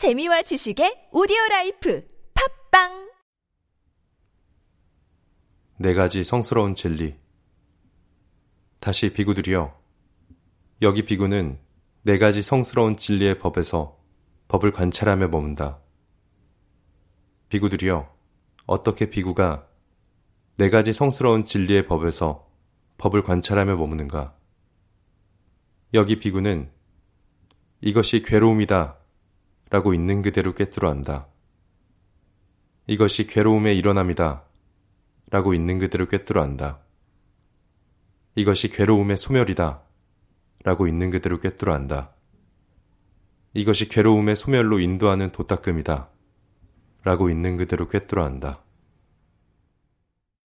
재미와 지식의 오디오 라이프 팟빵 네 가지 성스러운 진리. 다시 비구들이여. 여기 비구는 네 가지 성스러운 진리의 법에서 법을 관찰하며 머문다. 비구들이여. 어떻게 비구가 네 가지 성스러운 진리의 법에서 법을 관찰하며 머무는가? 여기 비구는 이것이 괴로움이다 라고 있는 그대로 꿰뚫어 안다. 이것이 괴로움의 일어남이다 라고 있는 그대로 꿰뚫어 안다. 이것이 괴로움의 소멸이다 라고 있는 그대로 꿰뚫어 안다. 이것이 괴로움의 소멸로 인도하는 도닦음이다 라고 있는 그대로 꿰뚫어 안다.